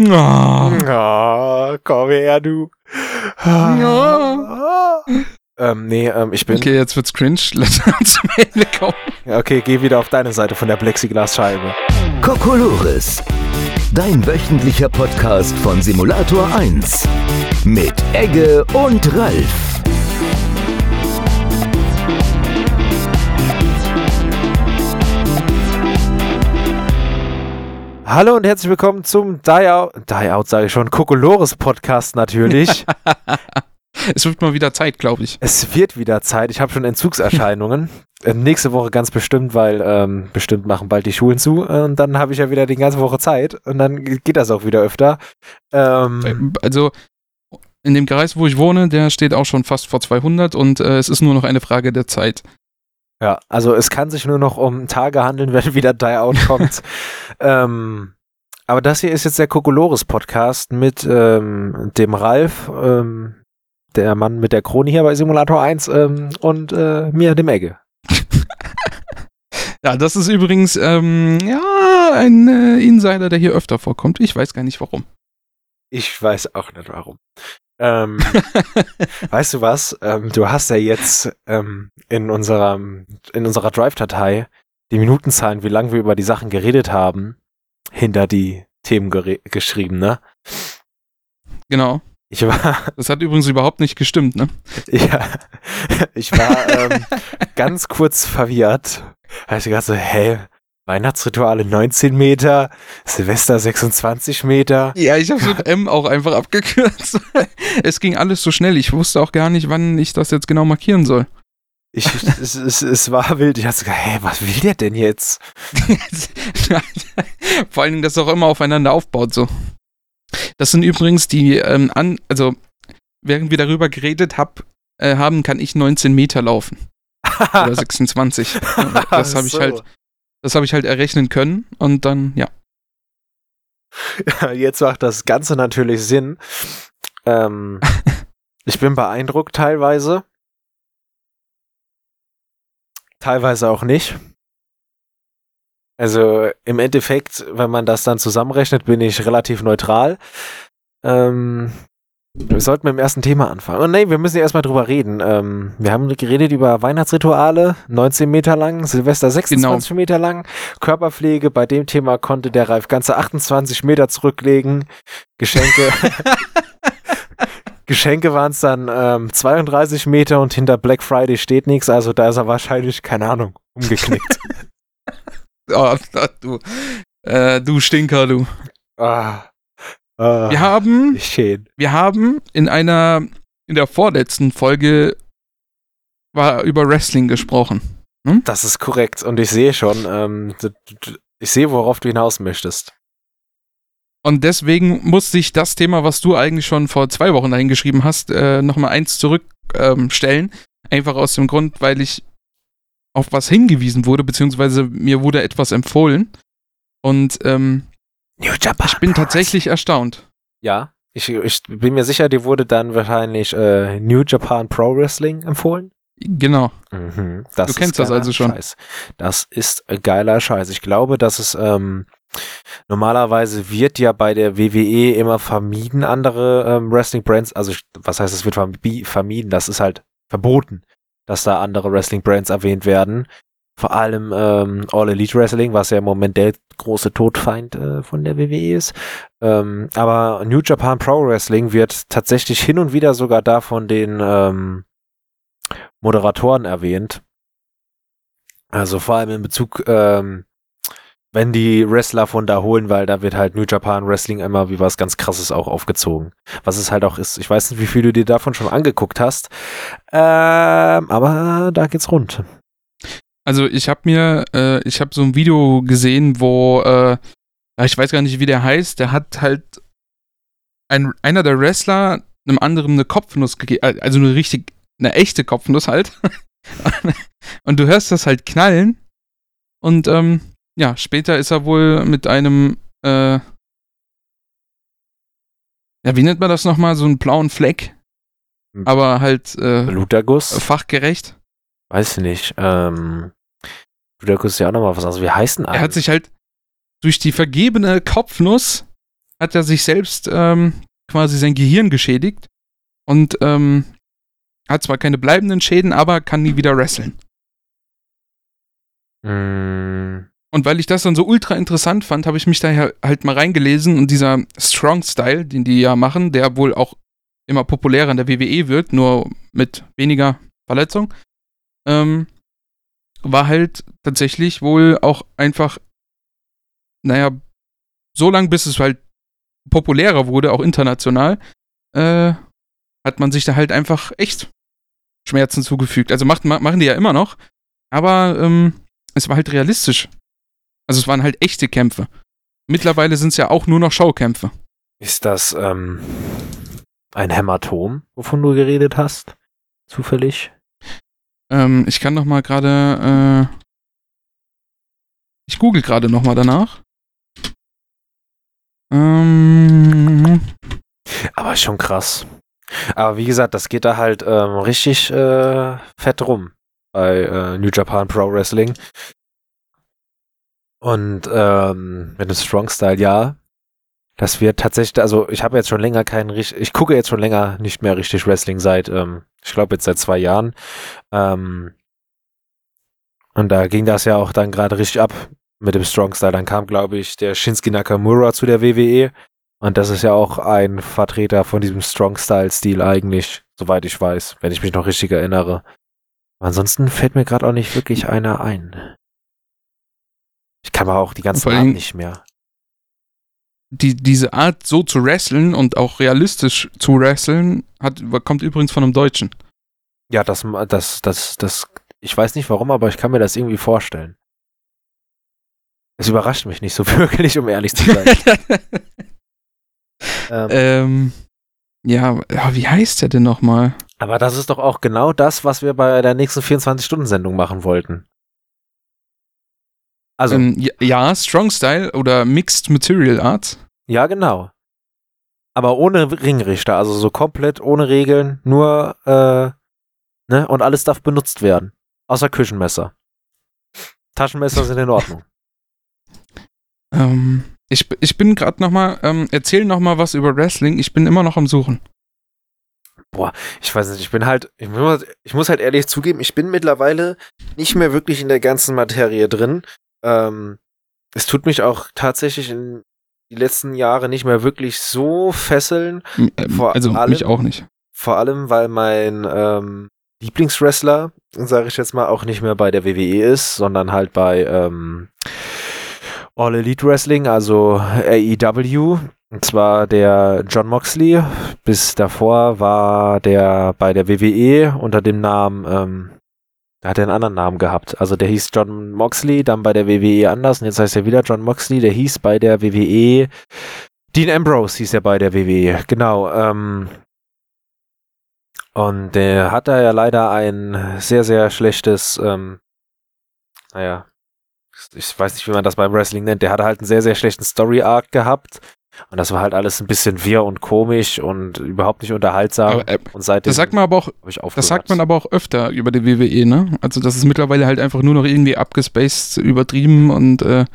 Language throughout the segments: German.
Oh. Oh, komm her, du. Ja. Ähm, nee, ähm, ich bin. Okay, jetzt wird's cringe. Lass uns zum Ende kommen. Ja, Okay, geh wieder auf deine Seite von der Plexiglasscheibe. Kokolores. Dein wöchentlicher Podcast von Simulator 1. Mit Egge und Ralf. Hallo und herzlich willkommen zum Die Out, Die Out sage ich schon, Kokolores Podcast natürlich. Es wird mal wieder Zeit, glaube ich. es wird wieder Zeit. Ich habe schon Entzugserscheinungen. Äh, nächste Woche ganz bestimmt, weil ähm, bestimmt machen bald die Schulen zu. Äh, Und dann habe ich ja wieder die ganze Woche Zeit. Und dann geht das auch wieder öfter. Ähm, Also, in dem Kreis, wo ich wohne, der steht auch schon fast vor 200 und äh, es ist nur noch eine Frage der Zeit. Ja, also es kann sich nur noch um Tage handeln, wenn wieder Die Out kommt. ähm, aber das hier ist jetzt der Kokolores Podcast mit ähm, dem Ralf, ähm, der Mann mit der Krone hier bei Simulator 1 ähm, und äh, mir, dem Egge. Ja, das ist übrigens ähm, ja, ein äh, Insider, der hier öfter vorkommt. Ich weiß gar nicht warum. Ich weiß auch nicht warum. Ähm, weißt du was? Ähm, du hast ja jetzt ähm, in unserer, in unserer Drive-Datei die Minutenzahlen, wie lange wir über die Sachen geredet haben, hinter die Themen geschrieben, ne? Genau. Ich war, Das hat übrigens überhaupt nicht gestimmt, ne? ja, ich war ähm, ganz kurz verwirrt. Also ich dachte so, hä, Weihnachtsrituale 19 Meter, Silvester 26 Meter. Ja, ich habe mit M auch einfach abgekürzt. es ging alles so schnell. Ich wusste auch gar nicht, wann ich das jetzt genau markieren soll. Ich, es, es, es war wild. Ich dachte so, hä, was will der denn jetzt? Vor allen Dingen, dass es auch immer aufeinander aufbaut, so. Das sind übrigens die, ähm, an, also, während wir darüber geredet hab, äh, haben, kann ich 19 Meter laufen. Oder 26. Das habe ich So. halt, das habe ich halt errechnen können und dann, ja. Jetzt macht das Ganze natürlich Sinn. Ähm, ich bin beeindruckt teilweise. Teilweise auch nicht. Also im Endeffekt, wenn man das dann zusammenrechnet, bin ich relativ neutral. Ähm, wir sollten mit dem ersten Thema anfangen. Und nee, wir müssen ja erstmal drüber reden. Ähm, wir haben geredet über Weihnachtsrituale, 19 Meter lang, Silvester 26 Meter lang, Körperpflege. Bei dem Thema konnte der Ralf ganze 28 Meter zurücklegen. Geschenke. Geschenke waren es dann ähm, 32 Meter und hinter Black Friday steht nichts, also da ist er wahrscheinlich, keine Ahnung, umgeknickt. Oh, du, äh, du Stinker, du. ah, ah, Wir haben, schön. wir haben in einer, in der vorletzten Folge war über Wrestling gesprochen. Das ist korrekt und ich sehe schon, ähm, ich sehe, worauf du hinaus möchtest. Und deswegen musste ich das Thema, was du eigentlich schon vor zwei Wochen dahin geschrieben hast, äh, nochmal eins zurückstellen. Ähm. Einfach aus dem Grund, weil ich auf was hingewiesen wurde, beziehungsweise mir wurde etwas empfohlen. Und ähm, New Japan. ich bin tatsächlich erstaunt. Ja, ich, ich bin mir sicher, dir wurde dann wahrscheinlich äh, New Japan Pro Wrestling empfohlen. Genau. Mhm, das Du kennst das also schon. Scheiß. Das ist äh, geiler Scheiß. Ich glaube, dass es ähm, normalerweise wird ja bei der WWE immer vermieden, andere ähm, Wrestling Brands, also ich- was heißt, es wird vermieden, das ist halt verboten, dass da andere Wrestling Brands erwähnt werden. Vor allem ähm, All Elite Wrestling, was ja im Moment der große Todfeind äh, von der WWE ist. Ähm, aber New Japan Pro Wrestling wird tatsächlich hin und wieder sogar da von den ähm, Moderatoren erwähnt. Also vor allem in Bezug, ähm, wenn die Wrestler von da holen, weil da wird halt New Japan Wrestling immer wie was ganz krasses auch aufgezogen. Was es halt auch ist. Ich weiß nicht, wie viel du dir davon schon angeguckt hast. Ähm, aber da geht's rund. Also ich habe mir, äh, ich habe so ein Video gesehen, wo, äh, ich weiß gar nicht, wie der heißt, der hat halt ein, einer der Wrestler einem anderen eine Kopfnuss gegeben, also eine richtig, eine echte Kopfnuss halt. und du hörst das halt knallen und ähm, ja, später ist er wohl mit einem, äh, ja, wie nennt man das nochmal, so einen blauen Fleck, aber halt äh, Bluterguss? fachgerecht. Weiß ich nicht. Ähm, Bluterguss ist ja auch nochmal was anderes. Wie heißt denn Er hat sich halt durch die vergebene Kopfnuss hat er sich selbst ähm, quasi sein Gehirn geschädigt und ähm, hat zwar keine bleibenden Schäden, aber kann nie wieder wresteln. Mm, Und weil ich das dann so ultra interessant fand, habe ich mich da halt mal reingelesen und dieser Strong Style, den die ja machen, der wohl auch immer populärer in der WWE wird, nur mit weniger Verletzung, ähm, war halt tatsächlich wohl auch einfach, naja, so lang bis es halt populärer wurde, auch international, äh, hat man sich da halt einfach echt Schmerzen zugefügt. Also macht, ma- machen die ja immer noch, aber ähm, es war halt realistisch. Also es waren halt echte Kämpfe. Mittlerweile sind es ja auch nur noch Showkämpfe. ist das ähm, ein Hämatom, wovon du geredet hast? Zufällig? Ähm, ich kann noch mal gerade, äh, ich google gerade noch mal danach. Ähm, Aber schon krass. Aber wie gesagt, das geht da halt ähm, richtig äh, fett rum bei äh, New Japan Pro Wrestling. Und ähm, mit dem Strong Style, ja. Das wird tatsächlich, also ich habe jetzt schon länger keinen richtig, ich gucke jetzt schon länger nicht mehr richtig Wrestling seit, ähm, ich glaube jetzt seit zwei Jahren. Ähm, und da ging das ja auch dann gerade richtig ab mit dem Strong Style. Dann kam, glaube ich, der Shinsuke Nakamura zu der WWE. Und das ist ja auch ein Vertreter von diesem Strong-Style-Stil eigentlich, soweit ich weiß, wenn ich mich noch richtig erinnere. Ansonsten fällt mir gerade auch nicht wirklich einer ein. Ich kann aber auch die ganzen Namen nicht mehr. Die, diese Art, so zu wresteln und auch realistisch zu wresteln, hat, kommt übrigens von einem Deutschen. Ja, das, das, das, das, ich weiß nicht warum, aber ich kann mir das irgendwie vorstellen. Es überrascht mich nicht so wirklich, um ehrlich zu sein. ähm, ähm, ja, wie heißt der denn nochmal? aber das ist doch auch genau das, was wir bei der nächsten 24-Stunden-Sendung machen wollten. Also, Ähm, ja, ja, Strong Style oder Mixed Material Arts. Ja, genau. Aber ohne Ringrichter, also so komplett ohne Regeln, nur, äh, ne, und alles darf benutzt werden. Außer Küchenmesser. Taschenmesser sind in Ordnung. Ähm, ich, ich bin gerade nochmal, ähm, erzähl nochmal was über Wrestling. Ich bin immer noch am Suchen. Ich weiß nicht, ich bin halt, ich muss, ich muss halt ehrlich zugeben, ich bin mittlerweile nicht mehr wirklich in der ganzen Materie drin. Ähm, es tut mich auch tatsächlich in die letzten Jahre nicht mehr wirklich so fesseln. Ähm, Vor also allem- mich auch nicht. Vor allem, weil mein ähm, Lieblingswrestler, sage ich jetzt mal, auch nicht mehr bei der WWE ist, sondern halt bei ähm, All Elite Wrestling, also AEW. Und zwar der John Moxley. Bis davor war der bei der WWE unter dem Namen, ähm, da hat er einen anderen Namen gehabt. Also der hieß John Moxley, dann bei der WWE anders und jetzt heißt er wieder John Moxley. Der hieß bei der WWE Dean Ambrose hieß er bei der WWE. Genau. Ähm, und der hat da ja leider ein sehr, sehr schlechtes, ähm, naja, ich weiß nicht, wie man das beim Wrestling nennt. Der hatte halt einen sehr, sehr schlechten Story-Arc gehabt. Und das war halt alles ein bisschen wirr und komisch und überhaupt nicht unterhaltsam. Aber, äh, und seitdem das sagt man aber auch, das sagt man aber auch öfter über die WWE, ne? Also das ist mittlerweile halt einfach nur noch irgendwie abgespaced, übertrieben und äh,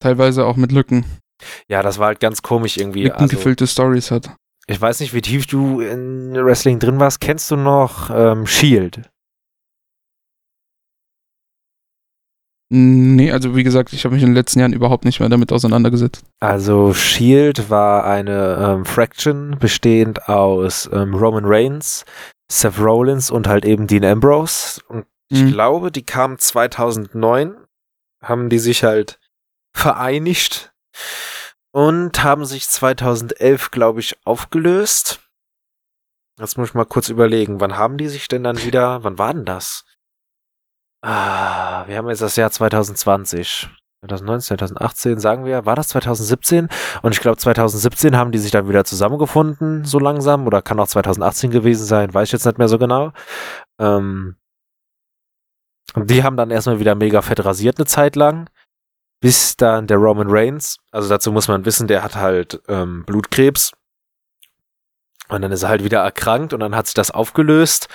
teilweise auch mit Lücken, Ja, das war halt ganz komisch irgendwie. Also, lückengefüllte Stories hat. ich weiß nicht, wie tief du in Wrestling drin warst. Kennst du noch ähm, Shield? Nee, also wie gesagt, ich habe mich in den letzten Jahren überhaupt nicht mehr damit auseinandergesetzt. Also Shield war eine ähm, Fraction bestehend aus ähm, Roman Reigns, Seth Rollins und halt eben Dean Ambrose. Und ich Mhm. glaube, die kamen 2009, haben die sich halt vereinigt und haben sich 2011, glaube ich, aufgelöst. Jetzt muss ich mal kurz überlegen, wann haben die sich denn dann wieder, wann war denn das? Ah, wir haben jetzt das Jahr 2020. 2019, 2018, sagen wir, war das 2017? Und ich glaube, 2017 haben die sich dann wieder zusammengefunden, so langsam, oder kann auch 2018 gewesen sein, weiß ich jetzt nicht mehr so genau. Ähm, die haben dann erstmal wieder mega fett rasiert eine Zeit lang, bis dann der Roman Reigns, also dazu muss man wissen, der hat halt ähm, Blutkrebs. Und dann ist er halt wieder erkrankt und dann hat sich das aufgelöst.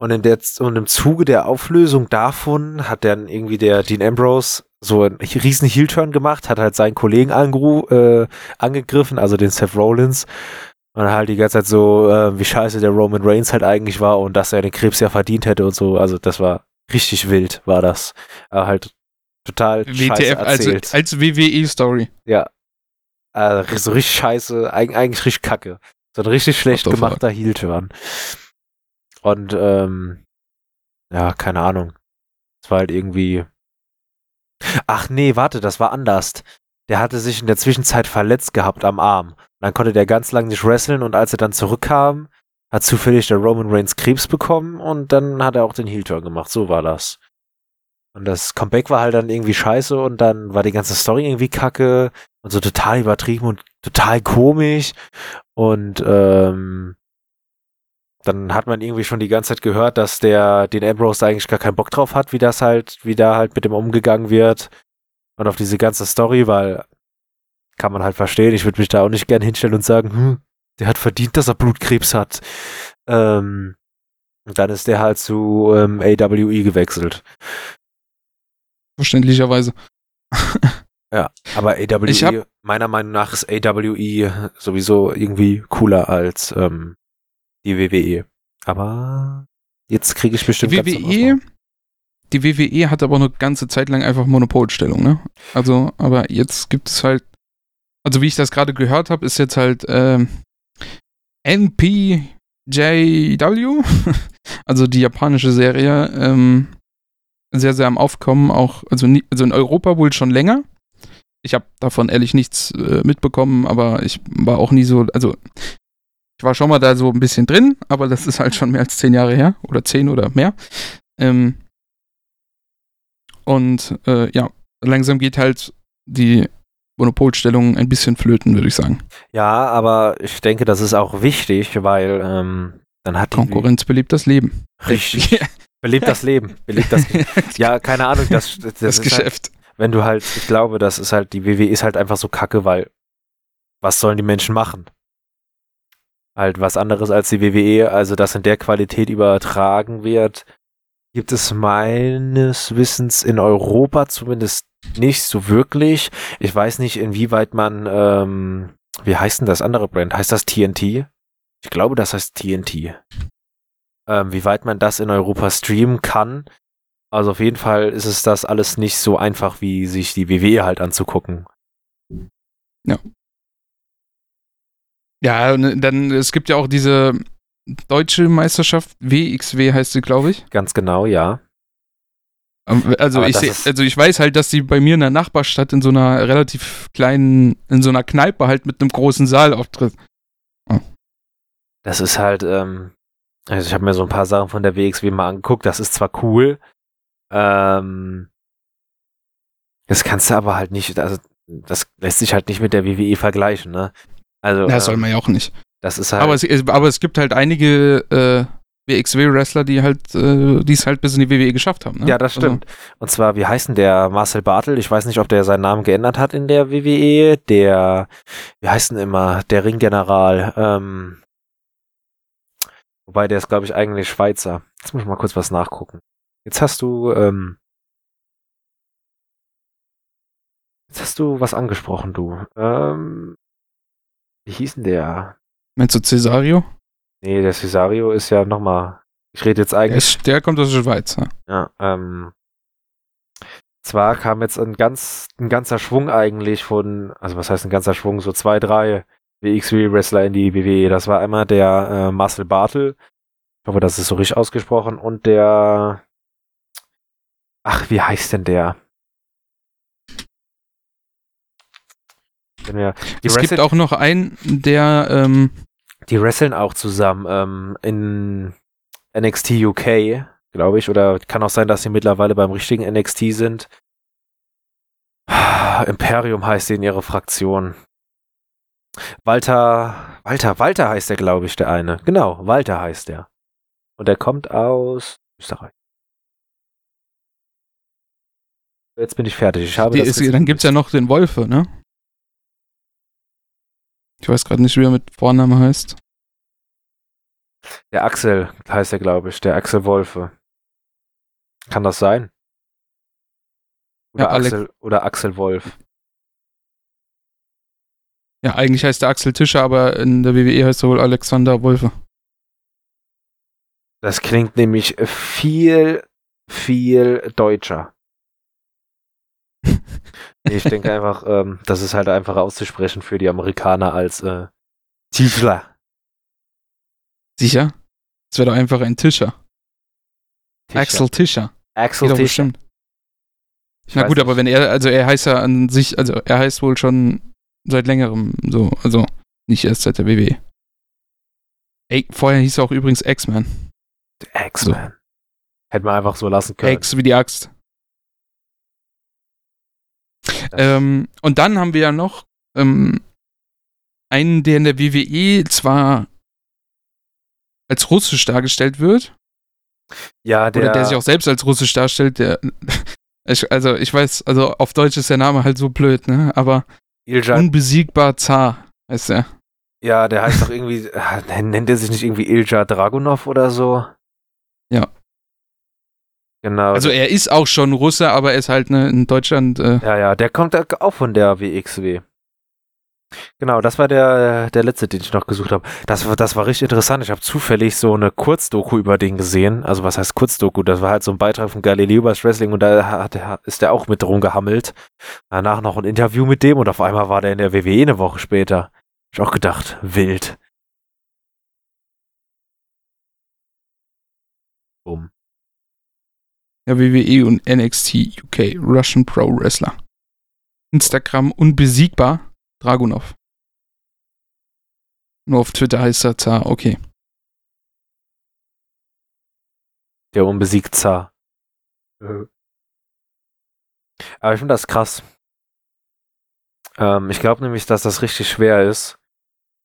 Und, in der, und im Zuge der Auflösung davon hat dann irgendwie der Dean Ambrose so einen riesen Heel-Turn gemacht, hat halt seinen Kollegen äh, angegriffen, also den Seth Rollins. Und halt die ganze Zeit so, äh, wie scheiße der Roman Reigns halt eigentlich war und dass er den Krebs ja verdient hätte und so. Also das war richtig wild, war das. Aber halt total WTF, also als WWE-Story. Ja. Also so richtig scheiße, eigentlich richtig kacke. So ein richtig schlecht gemachter Heel-Turn. Und ähm, ja, keine Ahnung. Es war halt irgendwie. Ach nee, warte, das war anders. Der hatte sich in der Zwischenzeit verletzt gehabt am Arm. Dann konnte der ganz lang nicht wresteln und als er dann zurückkam, hat zufällig der Roman Reigns Krebs bekommen und dann hat er auch den Heel-Turn gemacht. So war das. Und das Comeback war halt dann irgendwie scheiße und dann war die ganze Story irgendwie kacke und so total übertrieben und total komisch. Und ähm, dann hat man irgendwie schon die ganze Zeit gehört, dass der den Ambrose eigentlich gar keinen Bock drauf hat, wie das halt, wie da halt mit dem umgegangen wird und auf diese ganze Story, weil kann man halt verstehen. Ich würde mich da auch nicht gern hinstellen und sagen, hm, der hat verdient, dass er Blutkrebs hat. Ähm, und dann ist der halt zu ähm, AWE gewechselt. Verständlicherweise. ja, aber AWE, meiner Meinung nach ist AWE sowieso irgendwie cooler als ähm, die WWE. Aber jetzt kriege ich bestimmt die WWE, die WWE hat aber eine ganze Zeit lang einfach Monopolstellung, ne? Also, aber jetzt gibt es halt, also wie ich das gerade gehört habe, ist jetzt halt ähm, NPJW, also die japanische Serie, ähm, sehr, sehr am Aufkommen, auch, also, nie, also in Europa wohl schon länger. Ich habe davon ehrlich nichts äh, mitbekommen, aber ich war auch nie so, also ich war schon mal da so ein bisschen drin, aber das ist halt schon mehr als zehn Jahre her oder zehn oder mehr. Ähm, und äh, ja, langsam geht halt die Monopolstellung ein bisschen flöten, würde ich sagen. Ja, aber ich denke, das ist auch wichtig, weil ähm, dann hat Konkurrenz belebt das Leben. Richtig. belebt das Leben. Belebt das Ja, keine Ahnung, das, das, das halt Geschäft. Halt, wenn du halt, ich glaube, das ist halt, die WWE ist halt einfach so kacke, weil was sollen die Menschen machen? Halt was anderes als die WWE, also das in der Qualität übertragen wird, gibt es meines Wissens in Europa zumindest nicht so wirklich. Ich weiß nicht, inwieweit man, ähm, wie heißt denn das andere Brand? Heißt das TNT? Ich glaube, das heißt TNT. Ähm, wie weit man das in Europa streamen kann. Also auf jeden Fall ist es das alles nicht so einfach, wie sich die WWE halt anzugucken. Ja. Ja, und dann, es gibt ja auch diese deutsche Meisterschaft, WXW heißt sie, glaube ich. Ganz genau, ja. Ähm, also ich, seh, also ich weiß halt, dass die bei mir in der Nachbarstadt in so einer relativ kleinen, in so einer Kneipe halt mit einem großen Saal auftritt. Oh. Das ist halt, ähm, also ich habe mir so ein paar Sachen von der WXW mal angeguckt, das ist zwar cool, ähm, das kannst du aber halt nicht, also das lässt sich halt nicht mit der WWE vergleichen, ne? Also, ja, soll ähm, man ja auch nicht. Das ist halt. Aber es, aber es gibt halt einige äh, WXW-Wrestler, die halt, äh, die es halt bis in die WWE geschafft haben. Ne? Ja, das also stimmt. Also. Und zwar, wie heißt denn der Marcel Bartel? Ich weiß nicht, ob der seinen Namen geändert hat in der WWE. Der, wie heißt denn immer, der Ringgeneral. Ähm, wobei der ist, glaube ich, eigentlich Schweizer. Jetzt muss ich mal kurz was nachgucken. Jetzt hast du, ähm, jetzt hast du was angesprochen, du. Ähm, wie hieß denn der? Meinst du Cesario? Nee, der Cesario ist ja nochmal. Ich rede jetzt eigentlich. Der, der kommt aus der Schweiz, ja. Ja, ähm. Zwar kam jetzt ein ganz, ein ganzer Schwung eigentlich von, also was heißt ein ganzer Schwung, so zwei, drei WXW-Wrestler in die WWE. Das war einmal der äh, Marcel Bartel. Ich hoffe, das ist so richtig ausgesprochen. Und der. Ach, wie heißt denn der? Ja. es gibt auch noch einen, der. Ähm die wresteln auch zusammen ähm, in NXT UK, glaube ich. Oder kann auch sein, dass sie mittlerweile beim richtigen NXT sind. Imperium heißt sie in ihrer Fraktion. Walter, Walter, Walter heißt der, glaube ich, der eine. Genau, Walter heißt der. Und der kommt aus Österreich. Jetzt bin ich fertig. Ich habe Die, ist, dann gibt es ja noch den Wolfe, ne? Ich weiß gerade nicht, wie er mit Vorname heißt. Der Axel heißt er, glaube ich. Der Axel Wolfe. Kann das sein? Oder, Ja, Axel, oder Axel Wolf. Ja, eigentlich heißt er Axel Tischer, aber in der WWE heißt er wohl Alexander Wolfe. Das klingt nämlich viel, viel deutscher. Ich denke einfach, ähm, das ist halt einfach auszusprechen für die Amerikaner als äh, Tiefler. Sicher? Das wäre doch einfach ein Tischer. Tischer. Axel Tischer. Axel Geht Tischer. Na gut, aber nicht. wenn er, also er heißt ja an sich, also er heißt wohl schon seit längerem so, also nicht erst seit der WWE. Ey, vorher hieß er auch übrigens X-Man. X-Man. Hätte man einfach so lassen können. X wie die Axt. Ähm, und dann haben wir ja noch ähm, einen, der in der WWE zwar als russisch dargestellt wird, ja, der, oder der sich auch selbst als russisch darstellt, der ich, also ich weiß, also auf Deutsch ist der Name halt so blöd, ne? Aber Ilja, unbesiegbar Zar heißt er. ja, der heißt doch irgendwie, nennt er sich nicht irgendwie Ilja Dragunov oder so? Ja. Genau. Also er ist auch schon Russe, aber er ist halt ne, in Deutschland. Äh, Ja, ja, der kommt auch von der WXW. Genau, das war der, der letzte, den ich noch gesucht habe. Das war, das war richtig interessant. Ich habe zufällig so eine Kurzdoku über den gesehen. Also was heißt Kurzdoku? Das war halt so ein Beitrag von Galileo über das Wrestling und da hat, er- ist der auch mit rumgehammelt. Danach noch ein Interview mit dem und auf einmal war der in der WWE eine Woche später. Hab ich auch gedacht, wild. Bumm. Der WWE und NXT UK Russian Pro Wrestler. Instagram unbesiegbar Dragunov. Nur auf Twitter heißt er Zar, okay. Der unbesiegt Zar. Aber ich finde das krass. Ähm, ich glaube nämlich, dass das richtig schwer ist,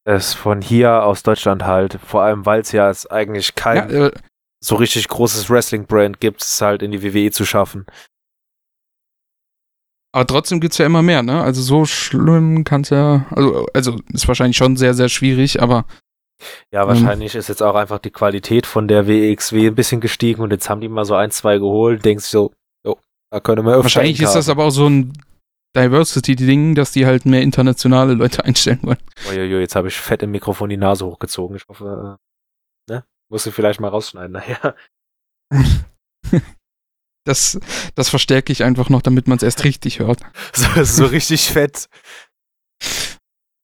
es von hier aus Deutschland halt, vor allem weil es ja es eigentlich kein Ja, äh, so richtig großes Wrestling-Brand gibt, es halt in die WWE zu schaffen. aber trotzdem gibt's ja immer mehr, ne? Also so schlimm kann's ja, also, also ist wahrscheinlich schon sehr, sehr schwierig, aber Ja, wahrscheinlich ist jetzt auch einfach die Qualität von der WXW ein bisschen gestiegen und jetzt haben die mal so ein, zwei geholt, denkst du so, jo, da können wir öfter wahrscheinlich ist das aber auch so ein Diversity-Ding, dass die halt mehr internationale Leute einstellen wollen. Uiuiui, jetzt habe ich fett im Mikrofon die Nase hochgezogen. Ich hoffe, äh? Musst du vielleicht mal rausschneiden nachher. Das, das verstärke ich einfach noch, damit man es erst richtig hört. So, so richtig fett.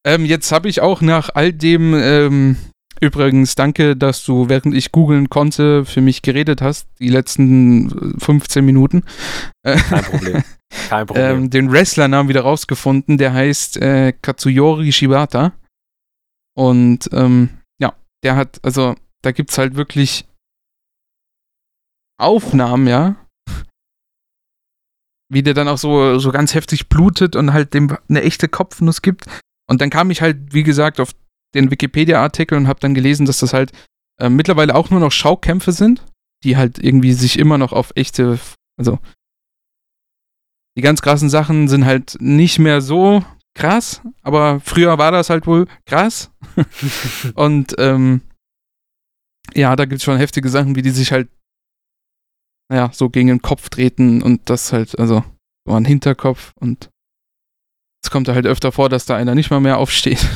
Ähm, jetzt habe ich auch nach all dem, ähm, übrigens danke, dass du, während ich googeln konnte, für mich geredet hast, die letzten äh, 15 Minuten. Äh, Kein Problem. Kein Problem. ähm, den Wrestlernamen wieder rausgefunden, der heißt äh, Katsuyori Shibata. Und ähm, ja, der hat, also da gibt's halt wirklich Aufnahmen, ja. Wie der dann auch so, so ganz heftig blutet und halt dem eine echte Kopfnuss gibt. Und dann kam ich halt, wie gesagt, auf den Wikipedia-Artikel und habe dann gelesen, dass das halt äh, mittlerweile auch nur noch Schaukämpfe sind, die halt irgendwie sich immer noch auf echte, also die ganz krassen Sachen sind halt nicht mehr so krass, aber früher war das halt wohl krass. und ähm, ja, da gibt's schon heftige Sachen, wie die sich halt, naja, so gegen den Kopf treten und das halt, also so an den Hinterkopf und es kommt da halt öfter vor, dass da einer nicht mal mehr aufsteht.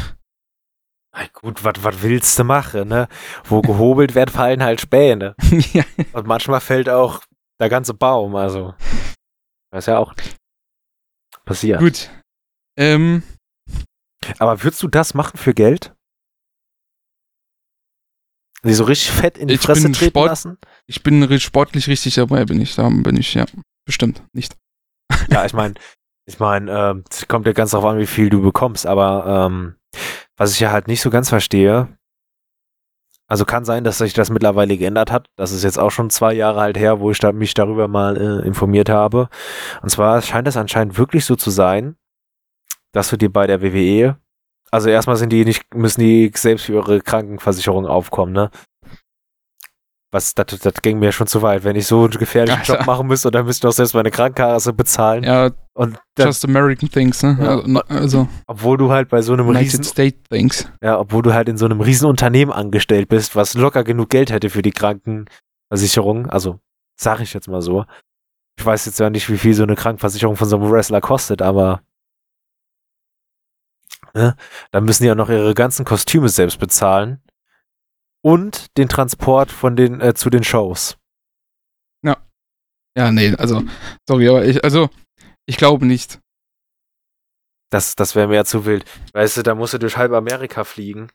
Na gut, was willst du machen, ne? Wo gehobelt wird, fallen halt Späne. ja. Und manchmal fällt auch der ganze Baum, also. Das ist ja auch passiert. Gut. Ähm, Aber würdest du das machen für Geld? Die so richtig fett in die Ich Fresse bin treten Sport- lassen? ich bin sportlich richtig dabei, bin ich. Da bin ich, ja. Bestimmt nicht. Ja, ich meine, ich meine, ähm, es kommt ja ganz darauf an, wie viel du bekommst, aber ähm, was ich ja halt nicht so ganz verstehe, also kann sein, dass sich das mittlerweile geändert hat. Das ist jetzt auch schon zwei Jahre halt her, wo ich da, mich darüber mal äh, informiert habe. Und zwar scheint es anscheinend wirklich so zu sein, dass du dir bei der WWE, also erstmal sind die nicht, müssen die selbst für ihre Krankenversicherung aufkommen, ne? Was, das, das ging mir schon zu weit. Wenn ich so einen gefährlichen Alter. Job machen müsste und dann müsste ich auch selbst meine Krankenkasse bezahlen. Ja, Und dann, just American things, ne? Ja. Also, also obwohl du halt bei so einem United riesen, States things. ja, obwohl du halt in so einem riesen Unternehmen angestellt bist, was locker genug Geld hätte für die Krankenversicherung. Also, sag ich jetzt mal so. Ich weiß jetzt ja nicht, wie viel so eine Krankenversicherung von so einem Wrestler kostet, aber ne, dann müssen die ja noch ihre ganzen Kostüme selbst bezahlen und den Transport von den äh, zu den Shows. Ja, nee, also, sorry, aber ich, also, ich glaube nicht. Das, das wäre mir ja zu wild. Weißt du, da musst du durch halb Amerika fliegen.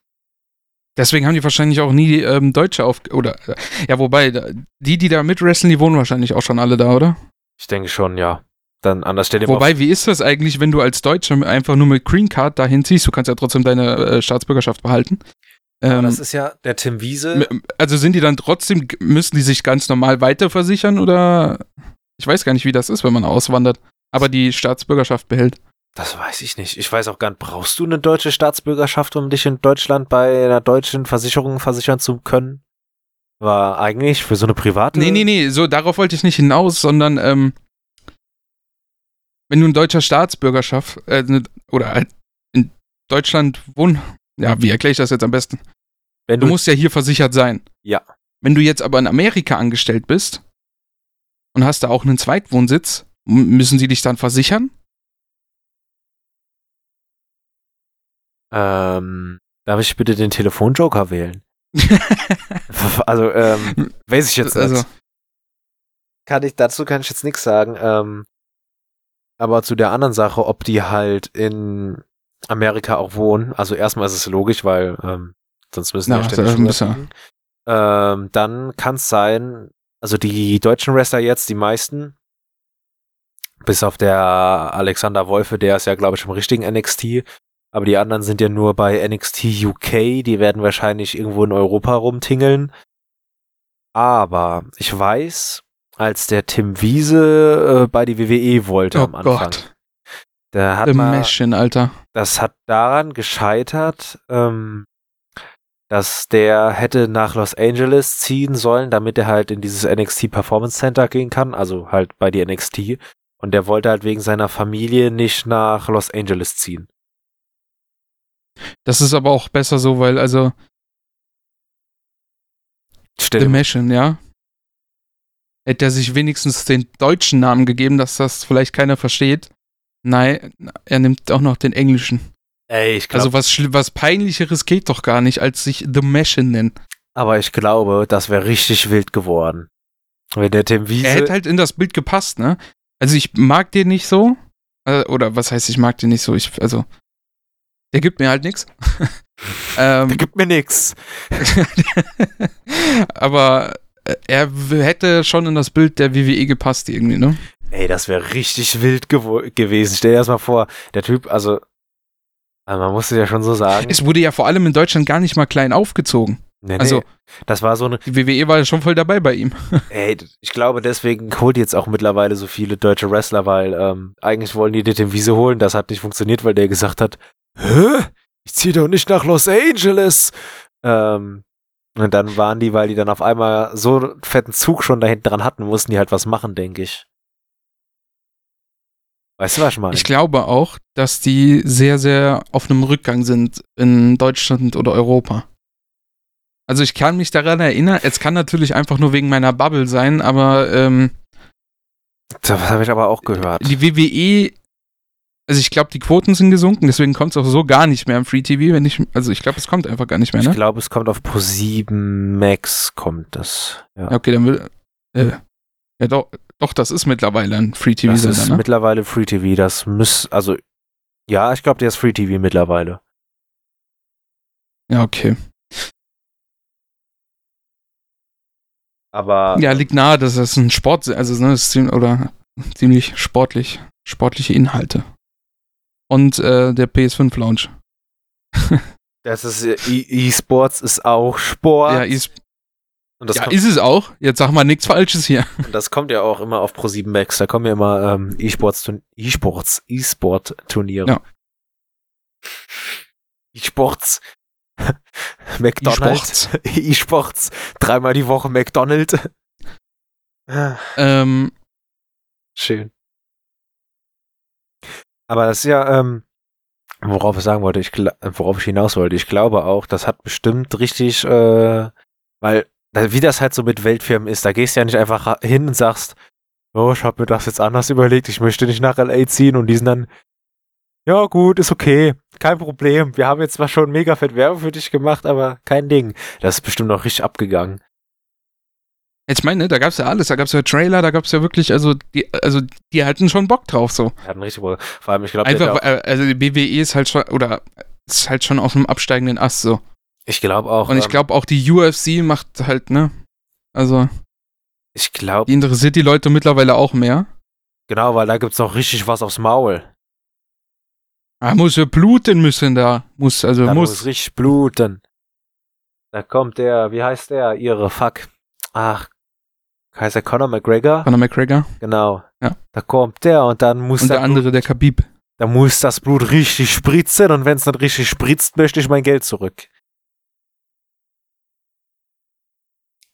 Deswegen haben die wahrscheinlich auch nie ähm, Deutsche auf, oder, äh, ja, wobei, die, die da mitwresteln, die wohnen wahrscheinlich auch schon alle da, oder? Ich denke schon, ja. Dann anders stell dir mal Wobei, wie ist das eigentlich, wenn du als Deutscher einfach nur mit Green Card dahin ziehst? Du kannst ja trotzdem deine äh, Staatsbürgerschaft behalten. Ähm, das ist ja der Tim Wiese. also sind die dann trotzdem, müssen die sich ganz normal weiterversichern oder? Ich weiß gar nicht, wie das ist, wenn man auswandert, aber die Staatsbürgerschaft behält. Das weiß ich nicht. Ich weiß auch gar nicht, brauchst du eine deutsche Staatsbürgerschaft, um dich in Deutschland bei einer deutschen Versicherung versichern zu können? War eigentlich für so eine private. Nee, nee, nee, so darauf wollte ich nicht hinaus, sondern ähm, wenn du in deutscher Staatsbürgerschaft äh, ne, oder halt in Deutschland wohnen, ja, wie erkläre ich das jetzt am besten? Du du, musst ja hier versichert sein. Ja. Wenn du jetzt aber in Amerika angestellt bist und hast da auch einen Zweitwohnsitz, müssen sie dich dann versichern? ähm, darf ich bitte den Telefonjoker wählen? also, ähm, weiß ich jetzt nicht. also, kann ich, dazu kann ich jetzt nichts sagen. Ähm, aber zu der anderen Sache, ob die halt in Amerika auch wohnen, also erstmal ist es logisch, weil ähm, sonst müssen die Ja, ständig rüberfliegen. ähm, Dann kann es sein, also die deutschen Wrestler jetzt, die meisten, bis auf der Alexander Wolfe, der ist ja, glaube ich, im richtigen NXT, aber die anderen sind ja nur bei NXT UK, die werden wahrscheinlich irgendwo in Europa rumtingeln. Aber ich weiß, als der Tim Wiese äh, bei die WWE wollte oh am Anfang, Gott, der hat The mal, Machine, Alter. das hat daran gescheitert, ähm, dass der hätte nach Los Angeles ziehen sollen, damit er halt in dieses NXT Performance Center gehen kann, also halt bei die NXT. Und der wollte halt wegen seiner Familie nicht nach Los Angeles ziehen. Das ist aber auch besser so, weil, also, Stell The Machine, ja. Hätte er sich wenigstens den deutschen Namen gegeben, dass das vielleicht keiner versteht. Nein, er nimmt auch noch den englischen. ey, ich glaube, Also was, was peinlicheres geht doch gar nicht, als sich The Machine nennen. aber ich glaube, das wäre richtig wild geworden. Wenn der Tim Wiese, Er hätte halt in das Bild gepasst, ne? Also ich mag den nicht so. Äh, Oder was heißt, ich mag den nicht so? Ich, also, der gibt mir halt nichts. der ähm, gibt mir nix. aber äh, er w- hätte schon in das Bild der WWE gepasst irgendwie, ne? Ey, das wäre richtig wild gewo- gewesen. Stell dir das mal vor, der Typ, also, also man muss es ja schon so sagen. Es wurde ja vor allem in Deutschland gar nicht mal klein aufgezogen. Nee, nee, Also, das war so eine, die WWE war ja schon voll dabei bei ihm. ey, ich glaube, deswegen holt jetzt auch mittlerweile so viele deutsche Wrestler, weil ähm, eigentlich wollen die den Wiese holen. Das hat nicht funktioniert, weil der gesagt hat, hä? Ich zieh doch nicht nach Los Angeles. Ähm, und dann waren die, weil die dann auf einmal so einen fetten Zug schon da hinten dran hatten, mussten die halt was machen, denke ich. Weißt du, was ich meine? Ich glaube auch, dass die sehr, sehr auf einem Rückgang sind in Deutschland oder Europa. Also ich kann mich daran erinnern, es kann natürlich einfach nur wegen meiner Bubble sein, aber ähm, das habe ich aber auch gehört. die WWE, also ich glaube, die Quoten sind gesunken, deswegen kommt es auch so gar nicht mehr im Free TV, wenn ich, also ich glaube, es kommt einfach gar nicht mehr, Ich ne? glaube, es kommt auf Pro 7 Max kommt das. Ja. Okay, dann will, äh, ja doch, doch, das ist mittlerweile ein Free TV das ist ne? mittlerweile Free TV. Das muss, also, ja, ich glaube, der ist Free TV mittlerweile. Ja, okay. Aber Ja, liegt nahe, dass das ein Sport, also ne, das ist ziemlich, oder ziemlich sportlich, sportliche Inhalte. Und äh, der PS5 Launch. das ist äh, E- E-Sports ist auch Sport. Ja, ist, und, das ja ist es auch. Jetzt sag mal nichts Falsches hier. und das kommt ja auch immer auf Pro 7 Max. Da kommen ja immer ähm, E-Sports, E-Sports, E-Sport Turniere. Ja. E-Sports. McDonald's. E-Sports. Dreimal die Woche McDonald's. Ähm, Schön. Aber das ist ja, ähm, worauf ich sagen wollte, ich, worauf ich hinaus wollte, ich glaube auch, das hat bestimmt richtig, äh, weil, wie das halt so mit Weltfirmen ist, da gehst du ja nicht einfach hin und sagst, oh, ich habe mir das jetzt anders überlegt, ich möchte nicht nach LA ziehen und die sind dann, ja gut, ist okay, kein Problem, wir haben jetzt zwar schon mega fett Werbung für dich gemacht, aber kein Ding. Das ist bestimmt noch richtig abgegangen. Ich meine, ne, da gab's ja alles, da gab's ja Trailer, da gab's ja wirklich, also die, also die hatten schon Bock drauf so. Wir hatten richtig, Bock. vor allem, ich glaube, Einfach, äh, also die BWE ist halt schon, oder ist halt schon auf einem absteigenden Ast so. ich glaube auch, Und ich ähm, glaube auch die UFC macht halt, ne? Also, ich glaube, die interessiert die Leute mittlerweile auch mehr. genau, weil da gibt's noch richtig was aufs Maul. Ah, muss ja bluten müssen da. Muss, also Da muss muss. richtig bluten. Da kommt der, wie heißt der? Ihre Fuck. Ach, heißt der Conor McGregor? Conor McGregor. Genau. Ja. Da kommt der und dann muss Und der der andere, der Khabib. Blut, da muss das Blut richtig spritzen und wenn es nicht richtig spritzt, möchte ich mein Geld zurück.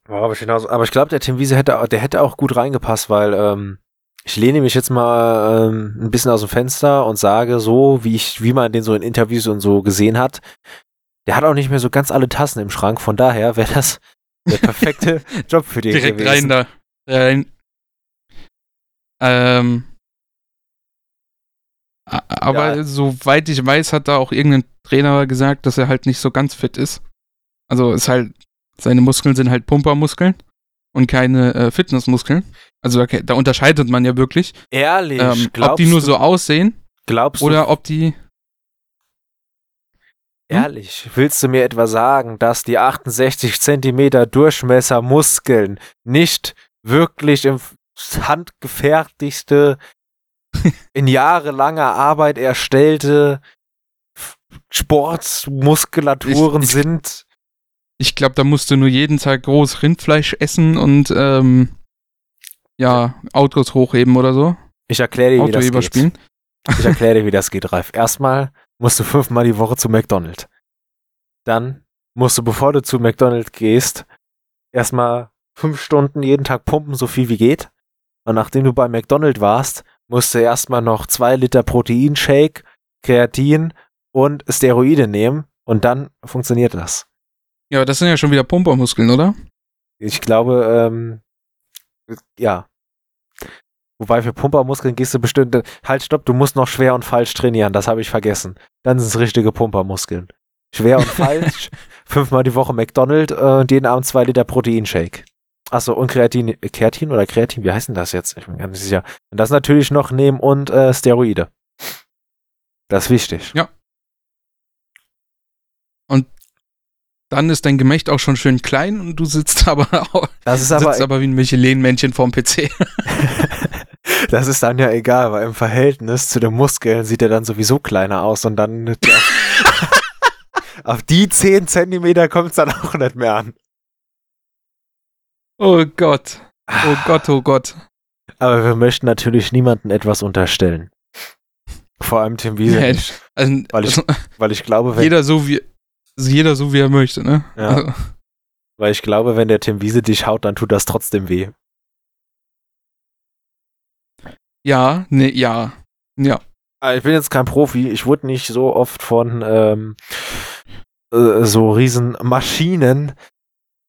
Hinaus, aber ich glaube, der Tim Wiese hätte, der hätte auch gut reingepasst, weil ähm, ich lehne mich jetzt mal ähm, ein bisschen aus dem Fenster und sage so, wie ich, wie man den so in Interviews und so gesehen hat, der hat auch nicht mehr so ganz alle Tassen im Schrank. Von daher wäre das der perfekte Job für den Direkt gewesen. rein da. Rein. Ähm. Aber Ja. soweit ich weiß, hat da auch irgendein Trainer gesagt, dass er halt nicht so ganz fit ist. Also ist halt, seine Muskeln sind halt Pumpermuskeln und keine äh, Fitnessmuskeln. Also da, da unterscheidet man ja wirklich, Ehrlich, ähm, ob die nur du, so aussehen glaubst du, oder ob die. Ehrlich, willst du mir etwa sagen, dass die 68 Zentimeter Durchmesser Muskeln nicht wirklich im handgefertigte, in jahrelanger Arbeit erstellte Sportmuskulaturen Ich- ich- sind? Ich glaube, da musst du nur jeden Tag groß Rindfleisch essen und ähm, ja, Autos hochheben oder so. Ich erkläre dir, wie das geht. Ich erkläre dir, wie das geht, Ralf. Erstmal musst du fünfmal die Woche zu McDonald's. Dann musst du, bevor du zu McDonald's gehst, erstmal fünf Stunden jeden Tag pumpen, so viel wie geht. Und nachdem du bei McDonald's warst, musst du erstmal noch zwei Liter Proteinshake, Kreatin und Steroide nehmen. Und dann funktioniert das. Ja, aber das sind ja schon wieder Pumpermuskeln, oder? Ich glaube, ähm, ja. Wobei für Pumpermuskeln gehst du bestimmt. Halt, stopp, du musst noch schwer und falsch trainieren. Das habe ich vergessen. Dann sind es richtige Pumpermuskeln. Schwer und falsch. Fünfmal die Woche McDonald's äh, und jeden Abend zwei Liter Proteinshake. Achso, und Kreatin, äh, Kreatin oder Kreatin, wie heißt denn das jetzt? Ich bin gar nicht sicher. Und das natürlich noch nehmen und äh, Steroide. Das ist wichtig. Dann ist dein Gemächt auch schon schön klein und du sitzt aber, auch, Das ist aber, sitzt aber wie ein Michelin-Männchen vorm PC. das ist dann ja egal, weil im Verhältnis zu den Muskeln sieht er dann sowieso kleiner aus und dann auf, auf die 10 Zentimeter kommt es dann auch nicht mehr an. Oh Gott. Oh Gott, oh Gott. Aber wir möchten natürlich niemandem etwas unterstellen. Vor allem Tim Wiese Ja, Also, weil ich- also, weil ich glaube, wenn, jeder so wie jeder so wie er möchte, ne? Ja. Also, weil ich glaube, wenn der Tim Wiese dich haut, dann tut das trotzdem weh. Ja, ne, ja. Ja. Aber ich bin jetzt kein Profi, ich wurde nicht so oft von ähm, äh, so riesen Maschinen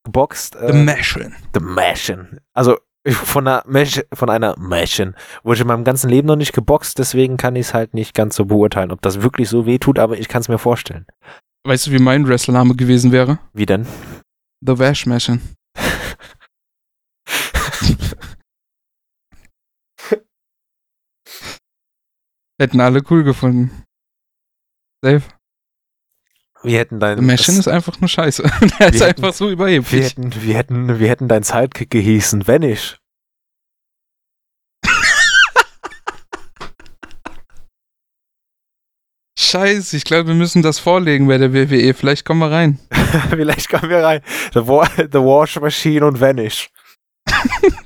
geboxt. The Äh, Machine. The Machine. Also von einer Masch von einer Machine wurde ich in meinem ganzen Leben noch nicht geboxt, deswegen kann ich es halt nicht ganz so beurteilen, ob das wirklich so weh tut, aber ich kann es mir vorstellen. Weißt du, wie mein Wrestlername gewesen wäre? Wie denn? The Wash Machine. Hätten alle cool gefunden. Safe. Wir hätten dein Machine ist einfach nur scheiße. Der ist Wir hätten- einfach so wir überheblich. hätten, wir hätten, wir hätten dein Sidekick gehießen, wenn ich. Scheiße, ich glaube, wir müssen das vorlegen bei der WWE. Vielleicht kommen wir rein. Vielleicht kommen wir rein. The, Wa The Wash Machine und Vanish.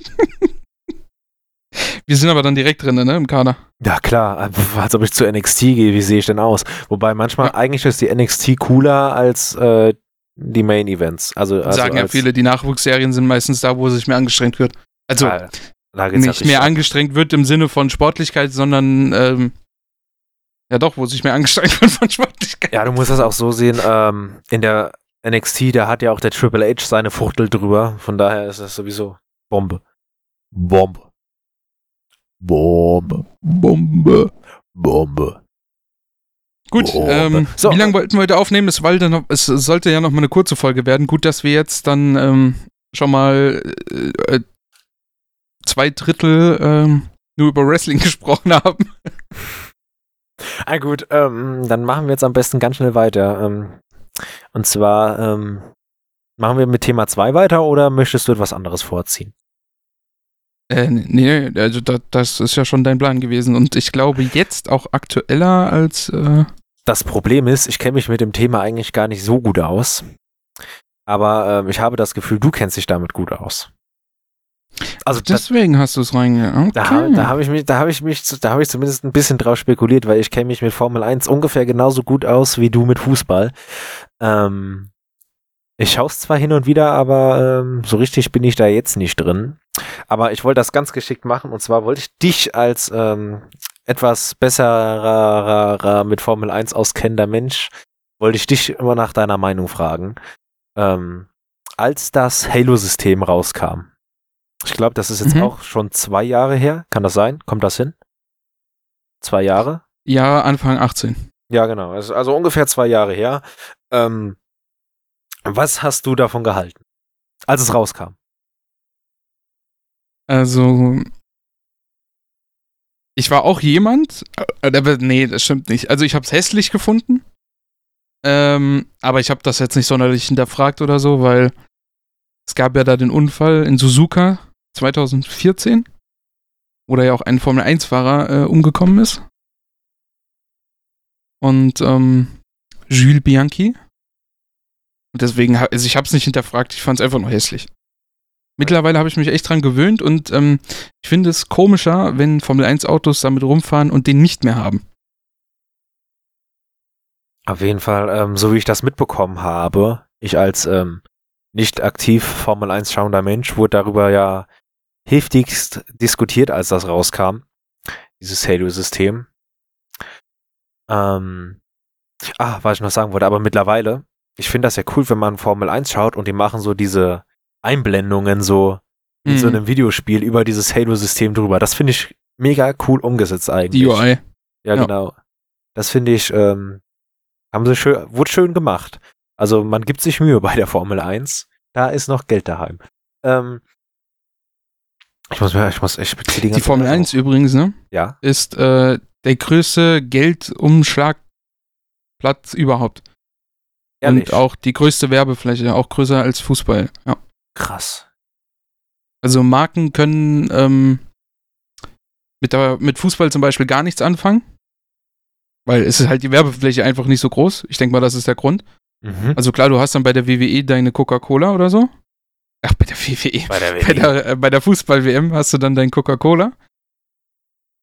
Wir sind aber dann direkt drin, ne, im Kader. Ja, klar. Als ob ich zu NXT gehe, wie sehe ich denn aus? Wobei manchmal, Ja. eigentlich ist die NXT cooler als äh, die Main Events. Also, also Sagen ja viele, die Nachwuchsserien sind meistens da, wo sich mehr angestrengt wird. Also Ah, nicht mehr angestrengt wird im Sinne von Sportlichkeit, sondern ähm, ja doch, wo sich mehr angestrengt wird von Sportlichkeit. Ja, du musst das auch so sehen. Ähm, in der NXT, da hat ja auch der Triple H seine Fuchtel drüber. Von daher ist das sowieso Bombe. Bombe. Bombe. Bombe. Bombe. Gut, Bombe. ähm, So. wie lange wollten wir heute aufnehmen? Es, noch, es sollte ja noch mal eine kurze Folge werden. Gut, dass wir jetzt dann ähm, schon mal äh, äh, zwei Drittel ähm, nur über Wrestling gesprochen haben. Ah gut, ähm, dann machen wir jetzt am besten ganz schnell weiter. Ähm, und zwar, ähm, machen wir mit Thema 2 weiter oder möchtest du etwas anderes vorziehen? Äh, nee, also da, das ist ja schon dein Plan gewesen. Und ich glaube, jetzt auch aktueller als. Äh, Das Problem ist, ich kenne mich mit dem Thema eigentlich gar nicht so gut aus. Aber ähm, ich habe das Gefühl, du kennst dich damit gut aus. Also deswegen hast du es reingegangen. Okay. da, da habe ich mich, da habe ich mich, da habe ich zumindest ein bisschen drauf spekuliert, weil ich kenne mich mit Formel 1 ungefähr genauso gut aus wie du mit Fußball. Ähm, ich schaue es zwar hin und wieder, aber ähm, so richtig bin ich da jetzt nicht drin. Aber ich wollte das ganz geschickt machen und zwar wollte ich dich als ähm, etwas besserer mit Formel 1 auskennender Mensch, wollte ich dich immer nach deiner Meinung fragen. Ähm, als das Halo-System rauskam, ich glaube, das ist jetzt Mhm. auch schon zwei Jahre her. Kann das sein? Kommt das hin? Zwei Jahre? Ja, Anfang 18. Ja, genau. Also, also ungefähr zwei Jahre her. Ähm, was hast du davon gehalten, als es rauskam? Also. Ich war auch jemand. Äh, aber nee, das stimmt nicht. Also, ich habe es hässlich gefunden. Ähm, aber ich habe das jetzt nicht sonderlich hinterfragt oder so, weil es gab ja da den Unfall in Suzuka 2014, wo da ja auch ein Formel-1-Fahrer äh, umgekommen ist. Und ähm, Jules Bianchi. Und deswegen, also ich habe es nicht hinterfragt, ich fand es einfach nur hässlich. Mittlerweile habe ich mich echt dran gewöhnt und ähm, ich finde es komischer, wenn Formel-1-Autos damit rumfahren und den nicht mehr haben. Auf jeden Fall, ähm, so wie ich das mitbekommen habe, ich als ähm, nicht aktiv Formel 1 schauender Mensch wurde darüber ja heftigst diskutiert, als das rauskam, dieses Halo-System. Ähm, ah, was ich noch sagen wollte, aber mittlerweile, ich finde das ja cool, wenn man Formel 1 schaut und die machen so diese Einblendungen so in so Mhm. einem Videospiel über dieses Halo-System drüber. Das finde ich mega cool umgesetzt eigentlich. Die UI. Ja, Ja. genau. Das finde ich, ähm, haben sie schön, wurde schön gemacht. Also man gibt sich Mühe bei der Formel 1. Da ist noch Geld daheim. Ähm, ich muss ich muss, beziehe die Die Formel Zeit 1 auf. übrigens, ne? Ja. Ist äh, der größte Geldumschlagplatz überhaupt. Ehrlich. Und auch die größte Werbefläche, auch größer als Fußball. Ja. krass. Also Marken können ähm, mit, der, mit Fußball zum Beispiel gar nichts anfangen. Weil es ist halt die Werbefläche einfach nicht so groß. Ich denke mal, das ist der Grund. Mhm. Also klar, du hast dann bei der WWE deine Coca-Cola oder so. Ach, bei der WWE. Bei der Bei der, äh, bei der Fußball-WM hast du dann dein Coca-Cola.